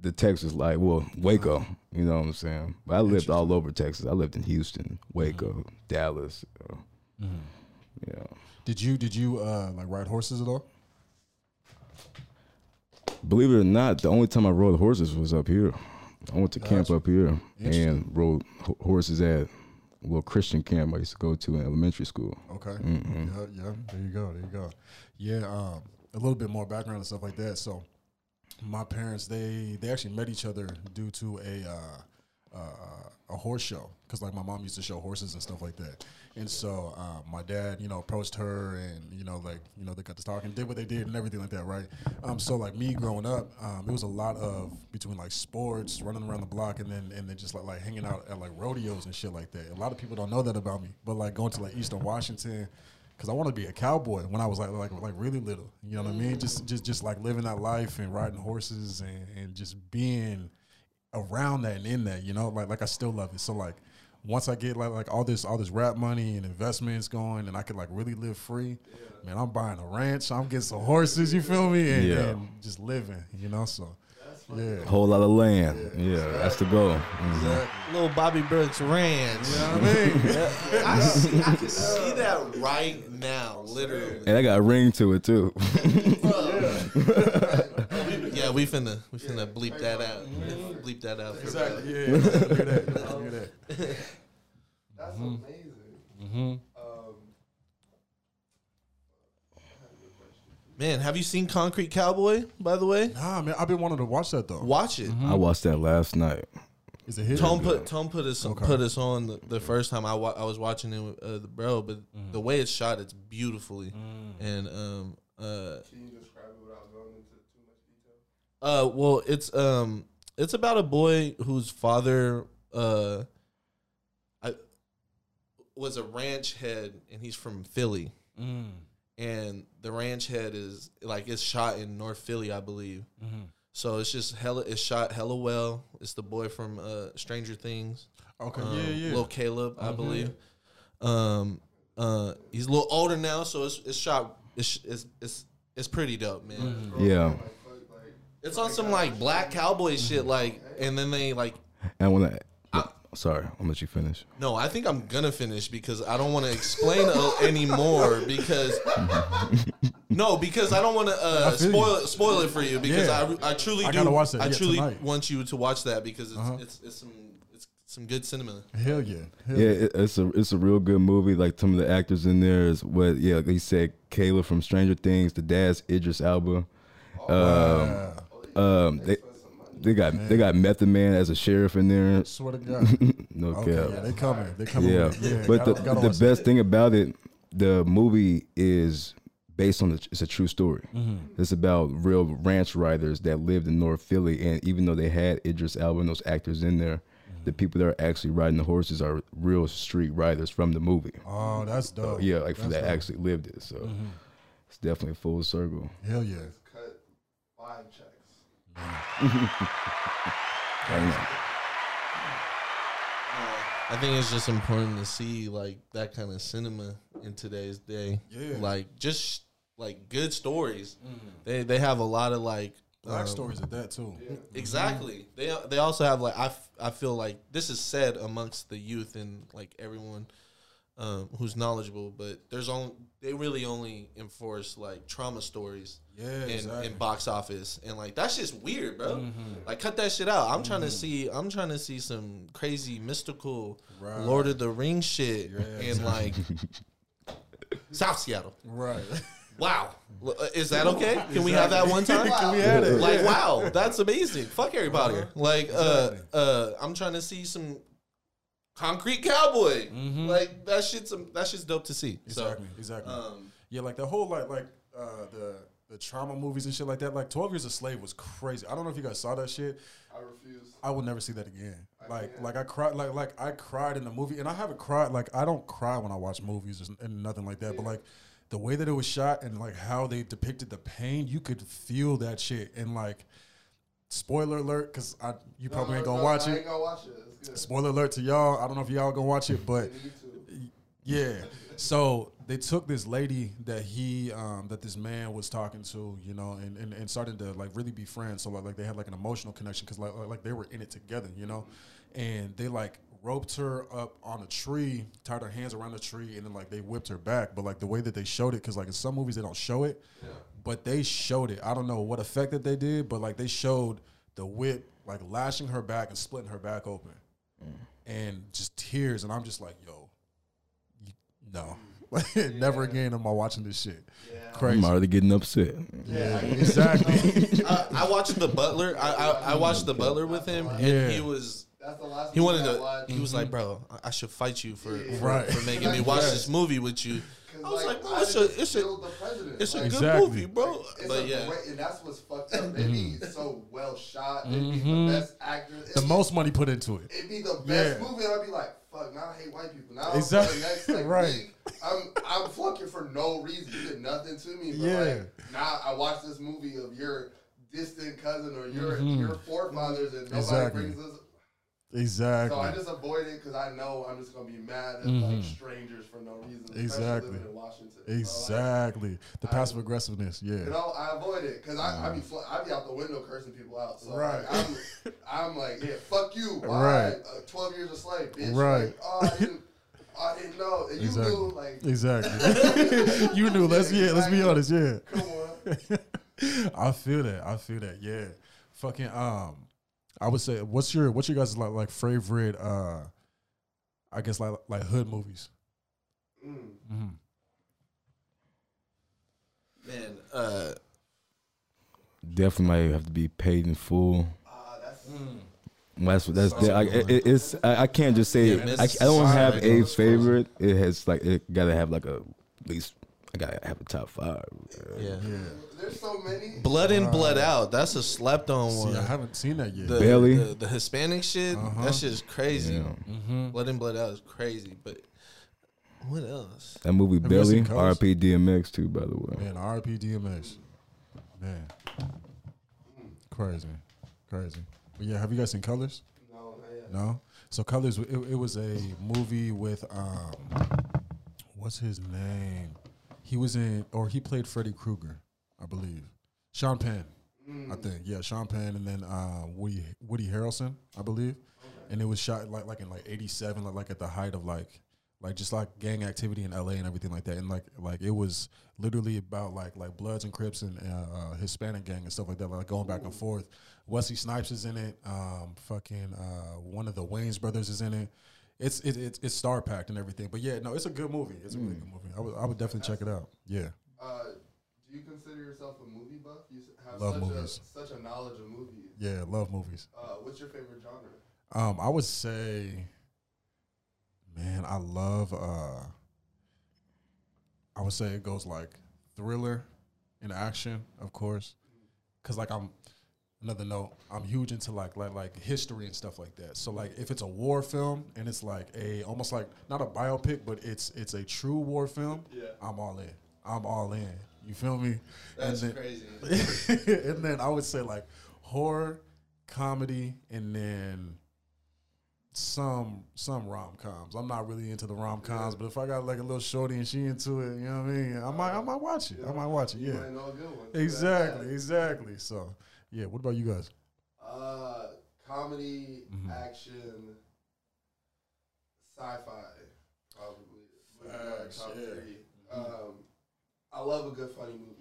the Texas life. Well, Waco. You know what I'm saying? But I lived all over Texas. I lived in Houston, Waco, Dallas. Uh, Yeah. Did you did you uh like ride horses at all? Believe it or not, the only time I rode horses was up here. I went to camp up here and rode ho- horses at little Christian camp I used to go to in elementary school. Okay. Mhm. Yeah, yeah. There you go. There you go. Yeah. Um, a little bit more background and stuff like that. So, my parents they they actually met each other due to a uh, uh, a horse show because like my mom used to show horses and stuff like that. And so um, my dad, you know, approached her and you know like you know they got to talking, did what they did and everything like that, right? Um, so like me growing up, um, it was a lot of between like sports, running around the block, and then and then just like like hanging out at like rodeos and shit like that. A lot of people don't know that about me, but like going to like Eastern Washington because I wanted to be a cowboy when I was like like like really little. You know what I mean? Just just just like living that life and riding horses and, and just being around that and in that. You know, like like I still love it. So like once I get like like all this all this rap money and investments going and I could like really live free, man, I'm buying a ranch. I'm getting some horses. You feel me? And, Yeah. and just living. You know, so yeah. Whole lot of land. Yeah, that's the goal. Mhm. Little Bobby Brooks Ranch. You know what I mean? I, see, I can see that right now, literally. And I got a ring to it too. Yeah, we finna we finna bleep that out. Bleep that out. Exactly. Yeah. yeah. Hear that. Hear that. That's Mm-hmm. amazing. Um, Man, have you seen Concrete Cowboy? By the way, Nah, man, I've been wanting to watch that though. watch it. I watched that last night. Is it hit? Tone put Tone put us Okay. put us on the, the first time I wa- I was watching it with uh, the bro, but Mm-hmm. the way it's shot, it's beautifully, and um uh can you describe it without going into too much detail? Uh well it's um it's about a boy whose father uh I was a ranch head and he's from Philly Mm. and the ranch head is like it's shot in North Philly I believe Mm-hmm. so it's just hella it's shot hella well it's the boy from uh Stranger Things Okay. um, yeah, yeah. little Caleb, I Mhm. believe. Um, uh, he's a little older now, so it's it's shot. It's it's it's, it's pretty dope, man. Mm-hmm. Yeah. Like, fuck, like, It's on some like black cowboy shit, like, and then they like. And when I want to. Sorry, I'll let you finish. No, I think I'm gonna finish because I don't want to explain anymore because no, because I don't want to uh, I feel you. spoil spoil it for you because Yeah. I I truly I do gotta watch that, I yeah, truly tonight. want you to watch that because it's Uh-huh. it's, it's some it's some good cinema. Hell yeah. Hell Yeah, it, it's a it's a real good movie. Like some of the actors in there is what yeah. Like he said Kayla from Stranger Things. The dad's Idris Elba. Um, um, they they got they got Method Man as a sheriff in there. Swear to God. No Okay, cap. yeah, they coming. They coming. Yeah, yeah. but gotta- the, gotta the best that. thing about it, the movie is based on the, it's a true story. Mm-hmm. It's about real ranch riders that lived in North Philly, and even though they had Idris Elba and those actors in there, Mm-hmm. the people that are actually riding the horses are real street riders from the movie. Oh, that's dope. yeah, like That's that dope. actually lived it. So Mhm. it's definitely full circle. Hell yeah. cut five checks. I think it's just important to see like that kind of cinema in today's day. Yeah. Like just like good stories. They they have a lot of like Black um, stories at that too. Exactly. They they also have like I, f- I feel like this is said amongst the youth and like everyone um, who's knowledgeable, but there's only they really only enforce like trauma stories Yeah, in, exactly. box office and like that's just weird, bro. Mm-hmm. Like cut that shit out. I'm trying to see I'm trying to see some crazy mystical Right. Lord of the Rings shit Yeah, in like South Seattle. Right. Wow. Uh, Is that okay? Can we have that one time? Can we have it? Like, wow, that's amazing. Fuck Potter. Uh-huh. Like, uh, uh, I'm trying to see some concrete cowboy. Mhm. Like that shit's um, that shit's dope to see. Exactly. So, exactly. um, yeah, like the whole like like uh the the trauma movies and shit like that. Like Twelve Years a Slave was crazy. I don't know if you guys saw that shit. I refuse. I will never see that again. I Like can't. like I cried like like I cried in the movie and I haven't cried like I don't cry when I watch movies and- and nothing like that. But like the way that it was shot and like how they depicted the pain, you could feel that shit. And like spoiler alert, because I you probably No, ain't gonna no, watch I it. ain't gonna watch it. Spoiler alert to y'all. I don't know if y'all gonna watch it, but You need to. yeah. So they took this lady that he um, that this man was talking to, you know, and, and, and started to like really be friends. So like, like they had like an emotional connection because like, like like they were in it together, you know, and they like roped her up on a tree, tied her hands around the tree, and then like they whipped her back. But like the way that they showed it, because like in some movies they don't show it, but they showed it. I don't know what effect that they did, but like they showed the whip like lashing her back and splitting her back open, and just tears. And I'm just like, yo, you, no, never again am I watching this shit. Crazy. I'm already getting upset. Yeah, exactly. I, I watched the Butler. I, I I watched the Butler with him, and he was That's the last. He wanted movie I to. watched. He was like, mm-hmm. "Bro, I- I should fight you for Yeah. for, Right. for making me watch this movie with you." 'Cause, I was like, bro, it's a- it's a- killed the president. It's a good Exactly. movie, bro. It's But a yeah, great, and that's what's fucked up. It'd be so well shot. It'd be Mhm. the best actor. It'd The be- most money put into it. It'd be the best Yeah. movie, and I'd be like, "Fuck!" Now I hate white people. Now Exactly. for the next like, Right. week, I'm I'm flunking for no reason. You did nothing to me. But Yeah. like, now I watch this movie of your distant cousin or your Mhm. your forefathers, and nobody Exactly. brings us. Exactly. So I just avoid it because I know I'm just gonna be mad at Mhm. like strangers for no reason. Exactly. in Washington. So, like, exactly. The passive aggressiveness. Yeah. you know, I avoid it because I, I be fl- I be out the window cursing people out. So Right. like, I'm I'm like, yeah, fuck you. Why? Right. Uh, Twelve years a slave, bitch. Right. Like, oh, I didn't. I didn't know. And you Exactly. knew, like, Exactly. you knew. Let's yeah. Let's be honest. Yeah. come on. I feel that. I feel that. Yeah. Fucking um I would say what's your what's your guys like like favorite uh I guess like like hood movies. Mm. Mm-hmm. man. Uh, Definitely have to be paid in full. Ah, that's That's that's That's a I, good one. it, it's I, I can't just say Yeah, man, I, I don't have a favorite. It has like it gotta have like a at least I gotta have a top five. yeah. Yeah. there's so many. Blood in, blood out. That's a slept on one. See, I haven't seen that yet. the, Belly. the, the Hispanic shit. Uh-huh. That shit is crazy. Yeah. mm-hmm. Blood in, blood out is crazy. But what else? That movie Have you Belly. RP DMX too, by the way. Man, RP DMX. Man. Crazy. Crazy. But yeah, have you guys seen Colors? No, not yet. No. So Colors, it, it was a movie with um, what's his name? He was in, or he played Freddy Krueger, I believe. Sean Penn, I think. Yeah, Sean Penn, and then uh, Woody Woody Harrelson, I believe. And it was shot like like in like '87, like, like at the height of like like just like gang activity in LA and everything like that. And like like it was literally about like like Bloods and Crips and uh, uh, Hispanic gang and stuff like that, like going back and forth. Wesley Snipes is in it. Um, fucking uh, one of the Wayans brothers is in it. It's it, it's it's star packed and everything. But yeah, no, it's a good movie. It's a really good movie. I would I would definitely check it out. Yeah. Uh, do you consider yourself a movie buff? You have Love such movies. a such a knowledge of movies. Yeah, love movies. Uh, what's your favorite genre? Um, I would say, man, I love. uh I would say it goes like thriller and action, of course, because like I'm another note. I'm huge into like like like history and stuff like that. So like if it's a war film and it's like a almost like not a biopic, but it's it's a true war film. Yeah. I'm all in. I'm all in. You feel me? That's and then, crazy. and then I would say like horror, comedy, and then some some rom coms. I'm not really into the rom coms, but if I got like a little shorty and she into it, you know what I mean? I might I might watch it. I might watch it. Yeah. might know good one. Exactly. Exactly. So yeah. What about you guys? Uh, comedy, Mhm. action, sci-fi, probably. would Facts, top yeah. Mm-hmm. Um, I love a good funny movie.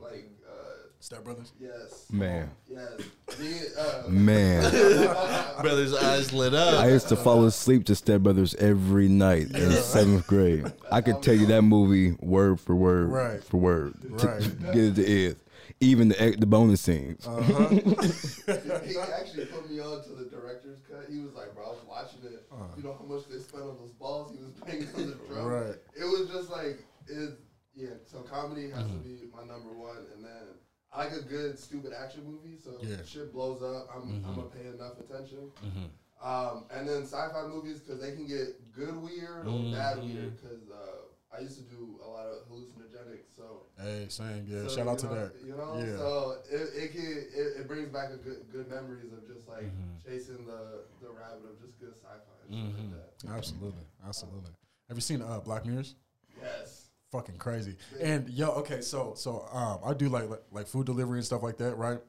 Like, uh, Step Brothers. yes, Man. yes. The, uh, Man. Brother's eyes lit up. I used to fall asleep to Step Brothers every night in seventh grade. I could tell you that movie word for word, Right. for word, to Right. get it to end. Even the the bonus scenes. Uh-huh. he actually put me on to the director's cut. He was like, bro, I was watching it. You know how much they spent on those balls he was playing on the drum. Right. It was just like it. Yeah. So comedy has Mm-hmm. to be my number one, and then I like a good stupid action movie. So Yeah. shit blows up. I'm I'm gonna pay enough attention. Mm-hmm. Um, and then sci-fi movies because they can get good weird or bad weird. Because uh, I used to do a lot of hallucinogenics, so. Hey, same. Yeah. So, Shout out you to know, that. You know, Yeah. so it it, can, it it brings back a good good memories of just like Mhm. chasing the the rabbit of just good sci-fi and shit Mhm. like that. Absolutely. Absolutely. Have you seen uh, Black Mirrors? Yes. fucking crazy. And yo, okay, so so um, I do like, like like food delivery and stuff like that, right?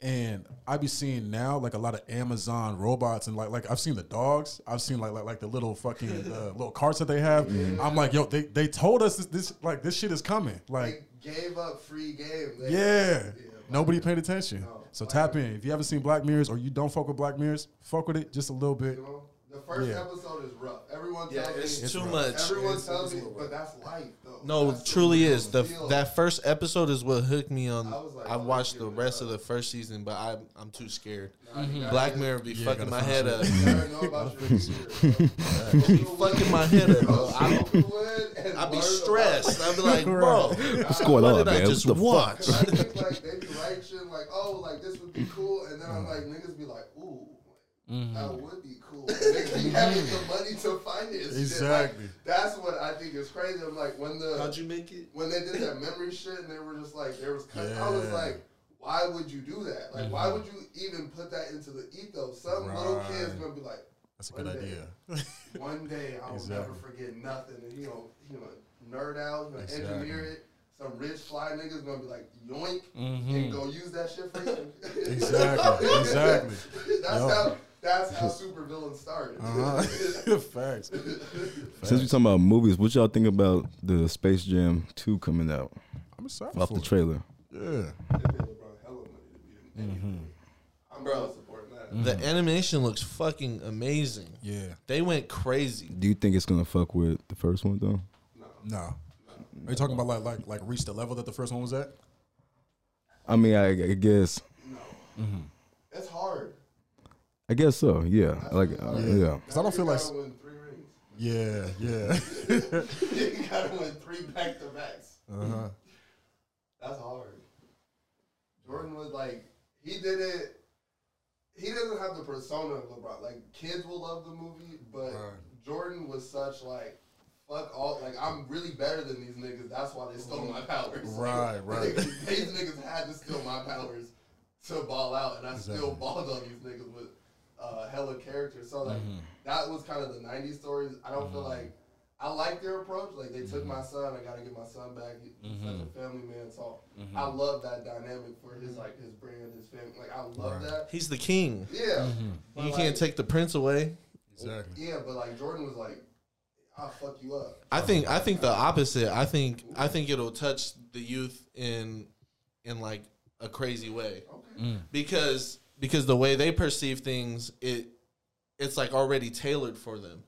And I be seeing now like a lot of Amazon robots and like like I've seen the dogs. I've seen like like, like the little fucking uh, little carts that they have. I'm like, yo, they, they told us this, this like this shit is coming. Like, They gave up free game. They- yeah. Black Nobody paid attention. No. So tap in. If you haven't seen Black Mirrors or you don't fuck with Black Mirrors, fuck with it just a little bit. You know, first Yeah. episode is rough. Everyone Yeah, tells it's me. too rough. much. Everyone It's- tells it's me, but rough. that's life, though. No, That's it truly is. The deal. that first episode is what hooked me on. I was like, I oh, watched the rest up. of the first season, but I'm I'm too scared. Nah, you gotta Black get- Mirror be Yeah, fucking my head up. You gotta know about your future, bro. be fucking my head up, bro. I, I be stressed. I'd be like, bro, What's going on, did I man? just what the watch? fuck? I think like they be writing shit like, oh, like this would be cool, and then I'm Mm. like, niggas be like, ooh, Mm-hmm. that would be cool. And niggas be having the money to find it. Exactly. Like, that's what I think is crazy. I'm like, when the how'd you make it? when they did that memory shit, and they were just like, there was, cut, I was like. Why would you do that? Like, why would you even put that into the ethos? Some little kid's Right. gonna be like, That's a good day. idea. one day I will Exactly. never forget nothing, and he gonna he gonna nerd out, he gonna Exactly. engineer it. Some rich fly niggas gonna be like yoink Mhm. and go use that shit for him. Exactly. Exactly. that's Yup. how that's how super villains started. Uh-huh. Facts. Since we talking about movies, what y'all think about the Space Jam 2 coming out I'm excited off for the it. trailer? Yeah. They pay LeBron hella money to be in anything. I'm Bro. Bro. supporting that. The animation looks fucking amazing. Yeah. They went crazy. Do you think it's gonna fuck with the first one though? No, No. Are you talking about like like like reach the level that the first one was at? I mean, I, I guess, no. It's hard. I guess so. Yeah, like, really uh, hard. yeah. 'Cause I don't feel like- gotta win three rings. Yeah. Yeah. you gotta win three back to backs. uh huh. That's hard. Jordan was like, he did it. He doesn't have the persona of LeBron. Like kids will love the movie, but Right. Jordan was such like, fuck all. Like I'm really better than these niggas. That's why they stole my powers. Right, right. these niggas had to steal my powers to ball out, and I still Exactly. balled on these niggas with uh, hella characters. So like Mm-hmm. that was kind of the '90s stories. I don't feel like. I like their approach. Like they took Mm-hmm. my son, I gotta get my son back. He's such a family man. So Mm-hmm. I love that dynamic for his like his brand, his family. Like I love Right. that. He's the king. Yeah, But, You like, can't take the prince away. Exactly. Yeah, but like Jordan was like, "I'll fuck you up." I think I think the opposite. I think I think it'll touch the youth in in like a crazy way. Okay. Because because the way they perceive things, it it's like already tailored for them.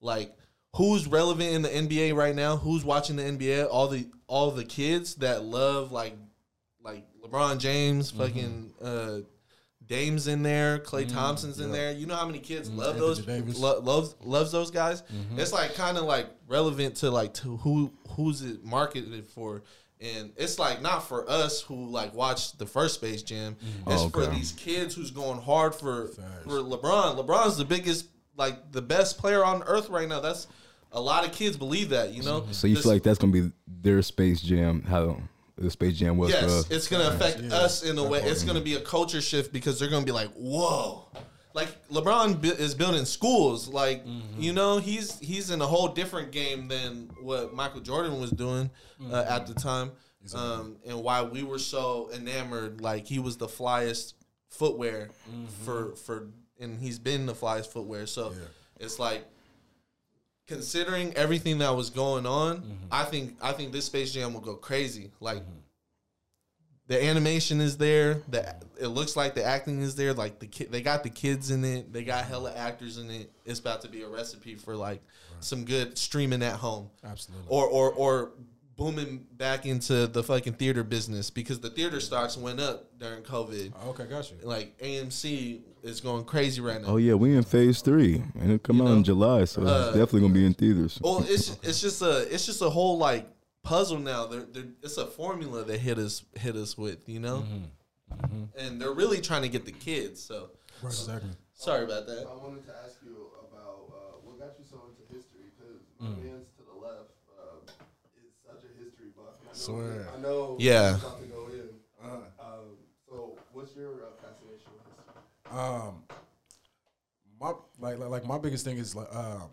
Like who's relevant in the NBA right now? Who's watching the NBA? All the all the kids that love like like LeBron James, mm-hmm. fucking uh Dame's in there, Klay mm, Thompson's in yeah. there. You know how many kids mm, love those lo- loves loves those guys? Mm-hmm. It's like kind of like relevant to like to who who's it marketed for. And it's like not for us who like watch the first Space Jam. Mm-hmm. It's Oh, for these kids who's going hard for Facts. for LeBron. LeBron's the biggest, like the best player on earth right now. That's a lot of kids believe that. You know. So you This- feel like that's gonna be their Space Jam? How the Space Jam was for Yes, us? it's gonna affect yeah. us in a way. It's gonna be a culture shift because they're gonna be like, "Whoa!" Like LeBron bu- is building schools. Like mm-hmm. you know, he's he's in a whole different game than what Michael Jordan was doing uh, mm-hmm. at the time, um, and why we were so enamored. Like he was the flyest footwear mm-hmm. for for, and he's been the flyest footwear. So it's like considering everything that was going on, I think I think this Space Jam will go crazy. Like the animation is there. The it looks like the acting is there. Like the kid, they got the kids in it. They got hella actors in it. It's about to be a recipe for like some good streaming at home, Absolutely. or or or booming back into the fucking theater business because the theater stocks went up during COVID. okay, got you. Like AMC is going crazy right now. Oh yeah, we in phase three, and it come You out know? in July, so Uh, it's definitely gonna be in theaters. Well, it's it's just a it's just a whole like puzzle now. They're, they're, it's a formula that hit us hit us with, you know, and they're really trying to get the kids. So Right. Exactly. sorry about that. I wanted to ask you about uh, what got you so into history because my man's to the left uh, is such a history buff. I know, Swear. I know. Yeah. about to go in. Um, so, what's your uh, fascination with history? Um, my like like, like my biggest thing is like um,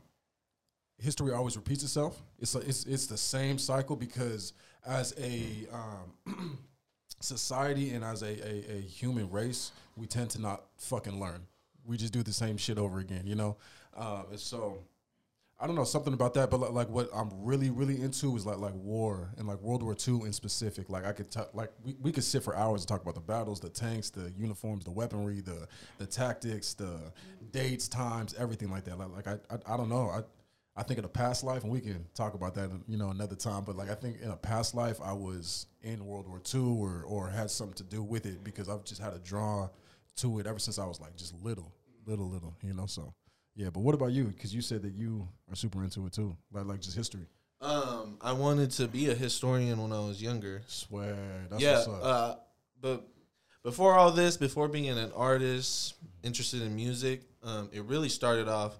history always repeats itself. It's a, it's it's the same cycle because as a um, society and as a, a, a human race, we tend to not fucking learn. We just do the same shit over again, you know. Um, and so I don't know something about that, but like, like what I'm really really into is like like war and like World War II in specific. Like I could talk, like we, we could sit for hours and talk about the battles, the tanks, the uniforms, the weaponry, the the tactics, the dates, times, everything like that. Like, like I, I I don't know. I I think in a past life, and we can talk about that, you know, another time. But like I think in a past life, I was in World War II or or had something to do with it because I've just had a draw to it ever since I was like just little, little, little. You know, so. Yeah, but what about you? Because you said that you are super into it too, like like just history. Um, I wanted to be a historian when I was younger. Swear, that's yeah, what's up. uh, but before all this, before being an artist interested in music, um, it really started off.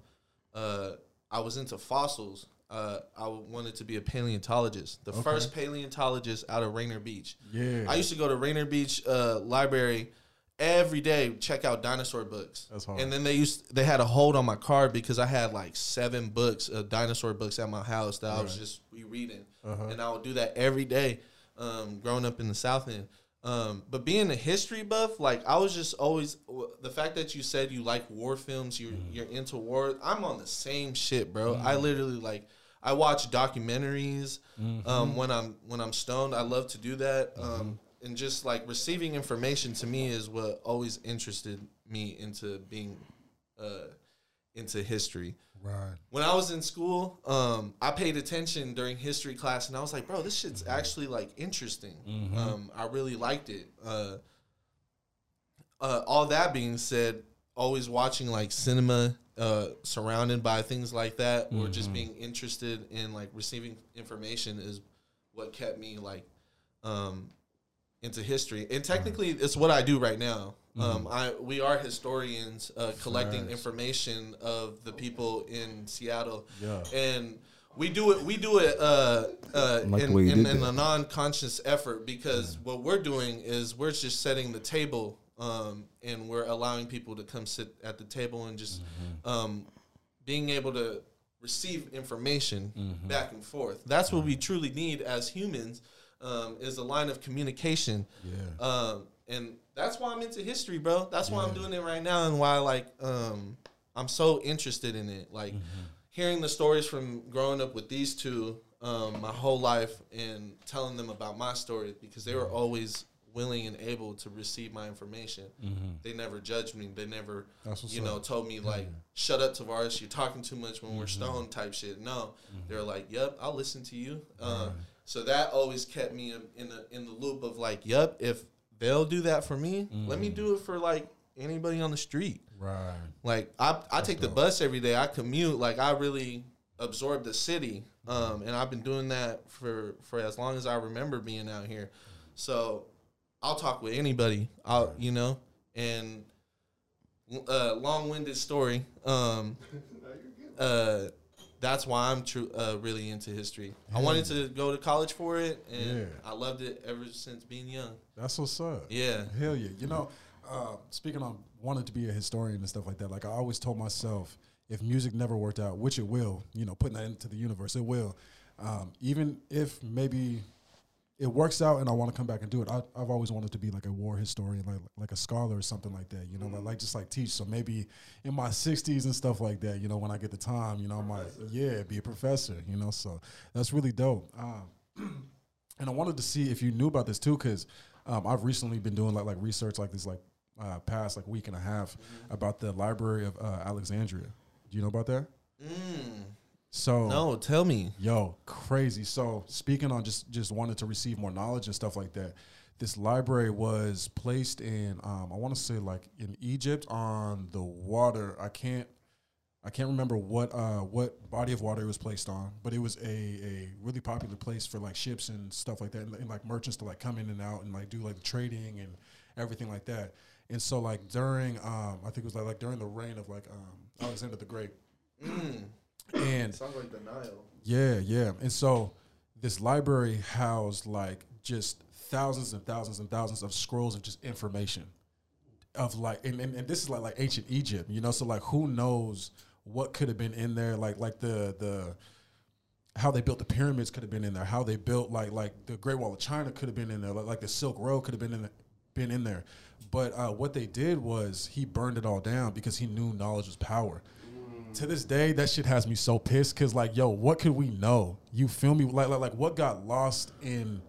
Uh, I was into fossils. Uh, I wanted to be a paleontologist, the Okay. first paleontologist out of Rainier Beach. yeah, I used to go to Rainier Beach uh, Library every day, check out dinosaur books. That's hard. And then they used they had a hold on my card because I had like seven books, of dinosaur books at my house that I was just rereading, Uh-huh. and I would do that every day. Um, growing up in the South End. Um, but being a history buff, like I was just always the fact that you said you like war films, you Mm-hmm. you're into war. I'm on the same shit, bro. I literally like I watch documentaries Mm-hmm. um, when I'm when I'm stoned. I love to do that. Um, and just like receiving information to me is what always interested me into being uh, into history. Right. When I was in school, um, I paid attention during history class, and I was like, "Bro, this shit's actually like interesting." Um, I really liked it. Uh, uh, all that being said, always watching like cinema, uh, surrounded by things like that, or just being interested in like receiving information is what kept me like um, into history. And technically, it's what I do right now. Um, I we are historians uh, collecting Facts. information of the people in Seattle, Yeah. and we do it. We do it uh, uh, like the in, way you in, did in that. a non-conscious effort because what we're doing is we're just setting the table, um, and we're allowing people to come sit at the table and just um, being able to receive information back and forth. That's what we truly need as humans. Um, is a line of communication. Yeah. Um, and that's why I'm into history, bro. That's why I'm doing it right now, and why like um, I'm so interested in it. Like hearing the stories from growing up with these two um, my whole life, and telling them about my story because they were always willing and able to receive my information. They never judged me. They never, you know, up. told me like, "Shut up, Tavares. You're talking too much when we're stoned." Type shit. No, they're like, "Yep, I'll listen to you." Um, so that always kept me in, in the in the loop of like, "Yep, if they'll do that for me, let me do it for like anybody on the street." Right. Like I, I take the bus every day. I commute. Like I really absorb the city, um, and I've been doing that for for as long as I remember being out here. So I'll talk with anybody. I'll you know, and uh, long winded story. Um, uh, that's why I'm true, uh, really into history. I wanted to go to college for it, and Yeah. I loved it ever since being young. That's what's up. Yeah. Hell yeah. You know, uh, speaking on wanting to be a historian and stuff like that, like I always told myself, if music never worked out, which it will, you know, putting that into the universe, it will. Um, even if maybe it works out and I want to come back and do it, I, I've always wanted to be like a war historian, like like a scholar or something like that. You know, like, like just like teach. So maybe in my sixties and stuff like that. You know, when I get the time, you know, I might yeah be a professor. You know, so that's really dope. Um, and I wanted to see if you knew about this too, because um, I've recently been doing like like research like this like uh, past like week and a half about the Library of uh, Alexandria. Do you know about that? Mm. So No, tell me. Yo, crazy. So speaking on just just wanted to receive more knowledge and stuff like that. This library was placed in um, I want to say like in Egypt on the water. I can't I can't remember what uh, what body of water it was placed on, but it was a, a really popular place for like ships and stuff like that, and, and like merchants to like come in and out and like do like the trading and everything like that. And so like during um, I think it was like like during the reign of like um, Alexander the Great, Mm. And Sounds like the Nile. yeah, yeah. And so this library housed like just thousands and thousands and thousands of scrolls of just information of like and, and, and this is like like ancient Egypt, you know, so like who knows what could have been in there, like like the the how they built the pyramids could have been in there, how they built like like the Great Wall of China could have been in there, like, like the Silk Road could have been in been in there. But uh, what they did was he burned it all down because he knew knowledge was power. To this day, that shit has me so pissed. Cause like, yo, what could we know? You feel me? Like, like, like what got lost in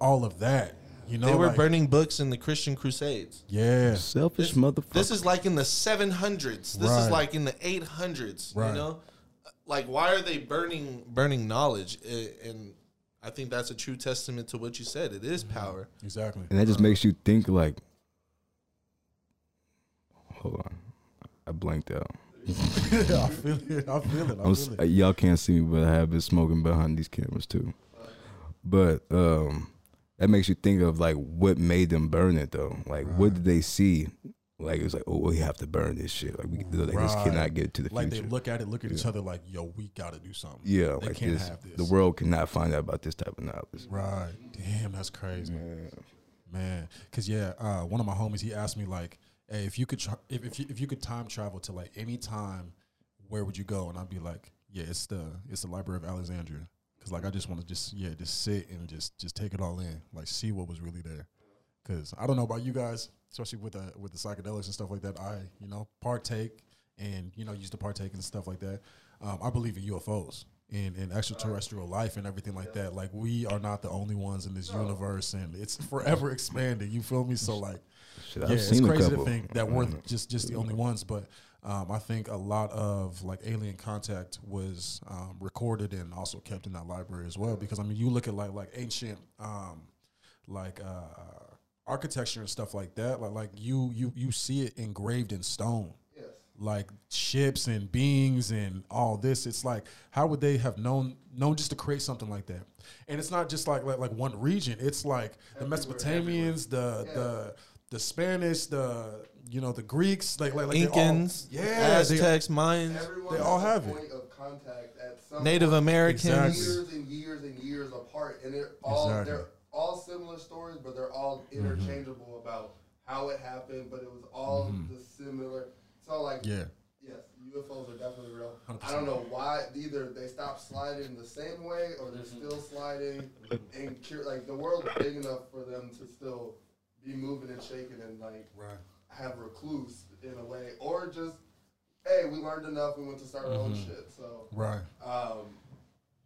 all of that? You know, They were like, burning books in the Christian Crusades. Yeah, Selfish motherfucker. This is like in the 700s. This is like in the 800s. Right. You know, like why are they burning burning knowledge? And I think that's a true testament to what you said. It is mm-hmm. power. exactly. and that just makes you think like. Hold on, I blanked out. I feel it. I feel it. I feel uh, it. y'all can't see me, but I have been smoking behind these cameras too. But um, that makes you think of like what made them burn it though. Like what did they see? Like it was like, oh, we have to burn this shit. Like we like, this Right. cannot get to the Like future. they look at it, look at each other, like, yo, we gotta do something. yeah, they like can't this, have this. The world cannot find out about this type of knowledge. Right. Damn, that's crazy. Man, cause yeah, uh, one of my homies he asked me like, "Hey, if you could tra- if if you, if you could time travel to like any time, where would you go?" And I'd be like, "Yeah, it's the it's the Library of Alexandria." Cause like I just want to just yeah just sit and just just take it all in, like see what was really there. Cause I don't know about you guys, especially with the with the psychedelics and stuff like that. I you know partake and you know used to partake and stuff like that. Um, I believe in UFOs and, and extraterrestrial life and everything like that. Like we are not the only ones in this universe, and it's forever expanding. You feel me? So like, Shit, yeah, it's crazy to think that we're just just the only ones. But um, I think a lot of like alien contact was um, recorded and also kept in that library as well. Because I mean, you look at like like ancient um, like uh, architecture and stuff like that. Like like you you you see it engraved in stone Yes. like ships and beings and all this. It's like how would they have known known just to create something like that? And it's not just like like, like one region. It's like the Everywhere, Mesopotamians, the Yeah. the the Spanish, the you know the Greeks, like like, like they all- Incans, yeah, they- Aztecs, Mayans, They all a have it. of contact at some Native point, Americans. Exactly. years and years and years apart, and they're all Exactly. they're all similar stories, but they're all mm-hmm. interchangeable about how it happened. But it was all mm-hmm. the similar. So like, yeah, yes, UFOs are definitely real. 100%. I don't know why either they stopped sliding the same way or they're mm-hmm. still sliding. And cur- like the world's big enough for them to still be moving and shaking and like right. have recluse in a way, or just hey, we learned enough, we went to start our own shit. So Right. um,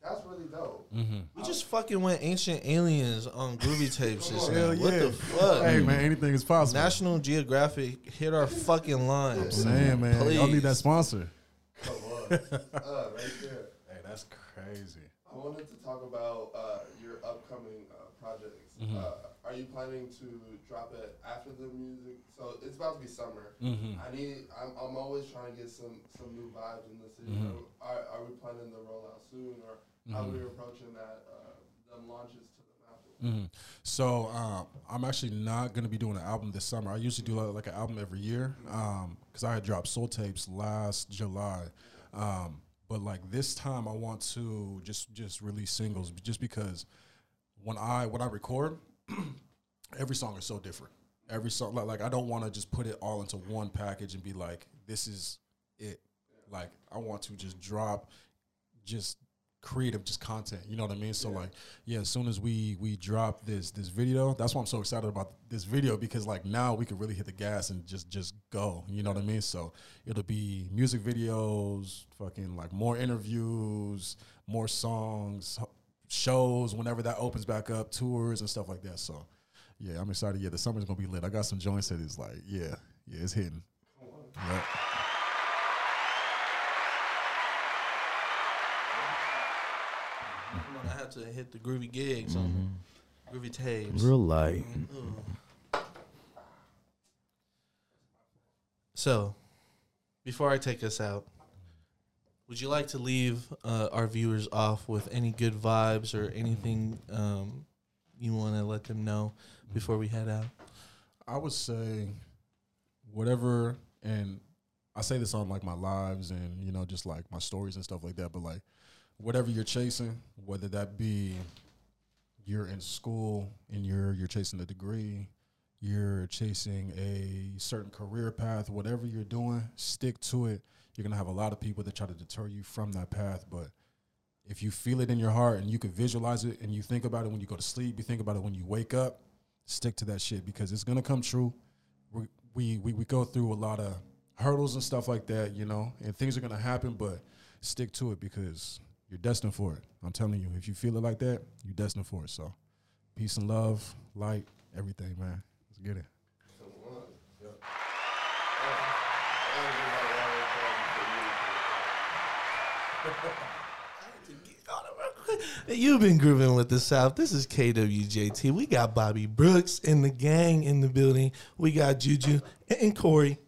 that's really dope. Mm-hmm. We just fucking went ancient aliens on groovy tapes. Just Hell now. What the fuck? Hey man, anything is possible. National Geographic hit our fucking line. I'm saying, man, Please. y'all need that sponsor. Come on, uh, right there. Hey, that's crazy. I wanted to talk about uh, your upcoming uh, projects. Uh, are you planning to drop it after the music? So it's about to be summer. Mm-hmm. I need. I'm, I'm always trying to get some some new vibes in the city. Are, are we planning the rollout soon, or how are we approaching that? Uh, them launches to them after. hmm So um, I'm actually not gonna be doing an album this summer. I usually do like, like an album every year because I had dropped Soul Tapes last July. Um, but like this time, I want to just just release singles, just because when I when I record, every song is so different. Every song, like, like I don't want to just put it all into one package and be like, this is it. Like I want to just drop just creative just content you know what i mean so like yeah as soon as we we drop this this video that's why i'm so excited about this video because like now we can really hit the gas and just just go you know what i mean so it'll be music videos fucking like more interviews more songs shows whenever that opens back up tours and stuff like that so yeah i'm excited yeah the summer's gonna be lit i got some joints that is like yeah yeah it's hitting Yep. Come on, I had to hit the groovy gigs on groovy tapes. Real light. Mm-hmm. So, before I take us out, would you like to leave uh, our viewers off with any good vibes or anything um, you want to let them know before we head out? I would say whatever, and I say this on like my lives and you know just like my stories and stuff like that. But like whatever you're chasing, whether that be you're in school and you're you're chasing a degree, you're chasing a certain career path, whatever you're doing, stick to it. You're gonna have a lot of people that try to deter you from that path, but if you feel it in your heart and you can visualize it and you think about it when you go to sleep, you think about it when you wake up, stick to that shit because it's gonna come true. We we we, go through a lot of hurdles and stuff like that, you know, and things are gonna happen, but stick to it because you're destined for it. I'm telling you, if you feel it like that, you're destined for it. So, peace and love, light, everything, man. Let's get it. You've been grooving with the South. This is KWJT. We got Bobby Brooks and the gang in the building. We got Juju and Corey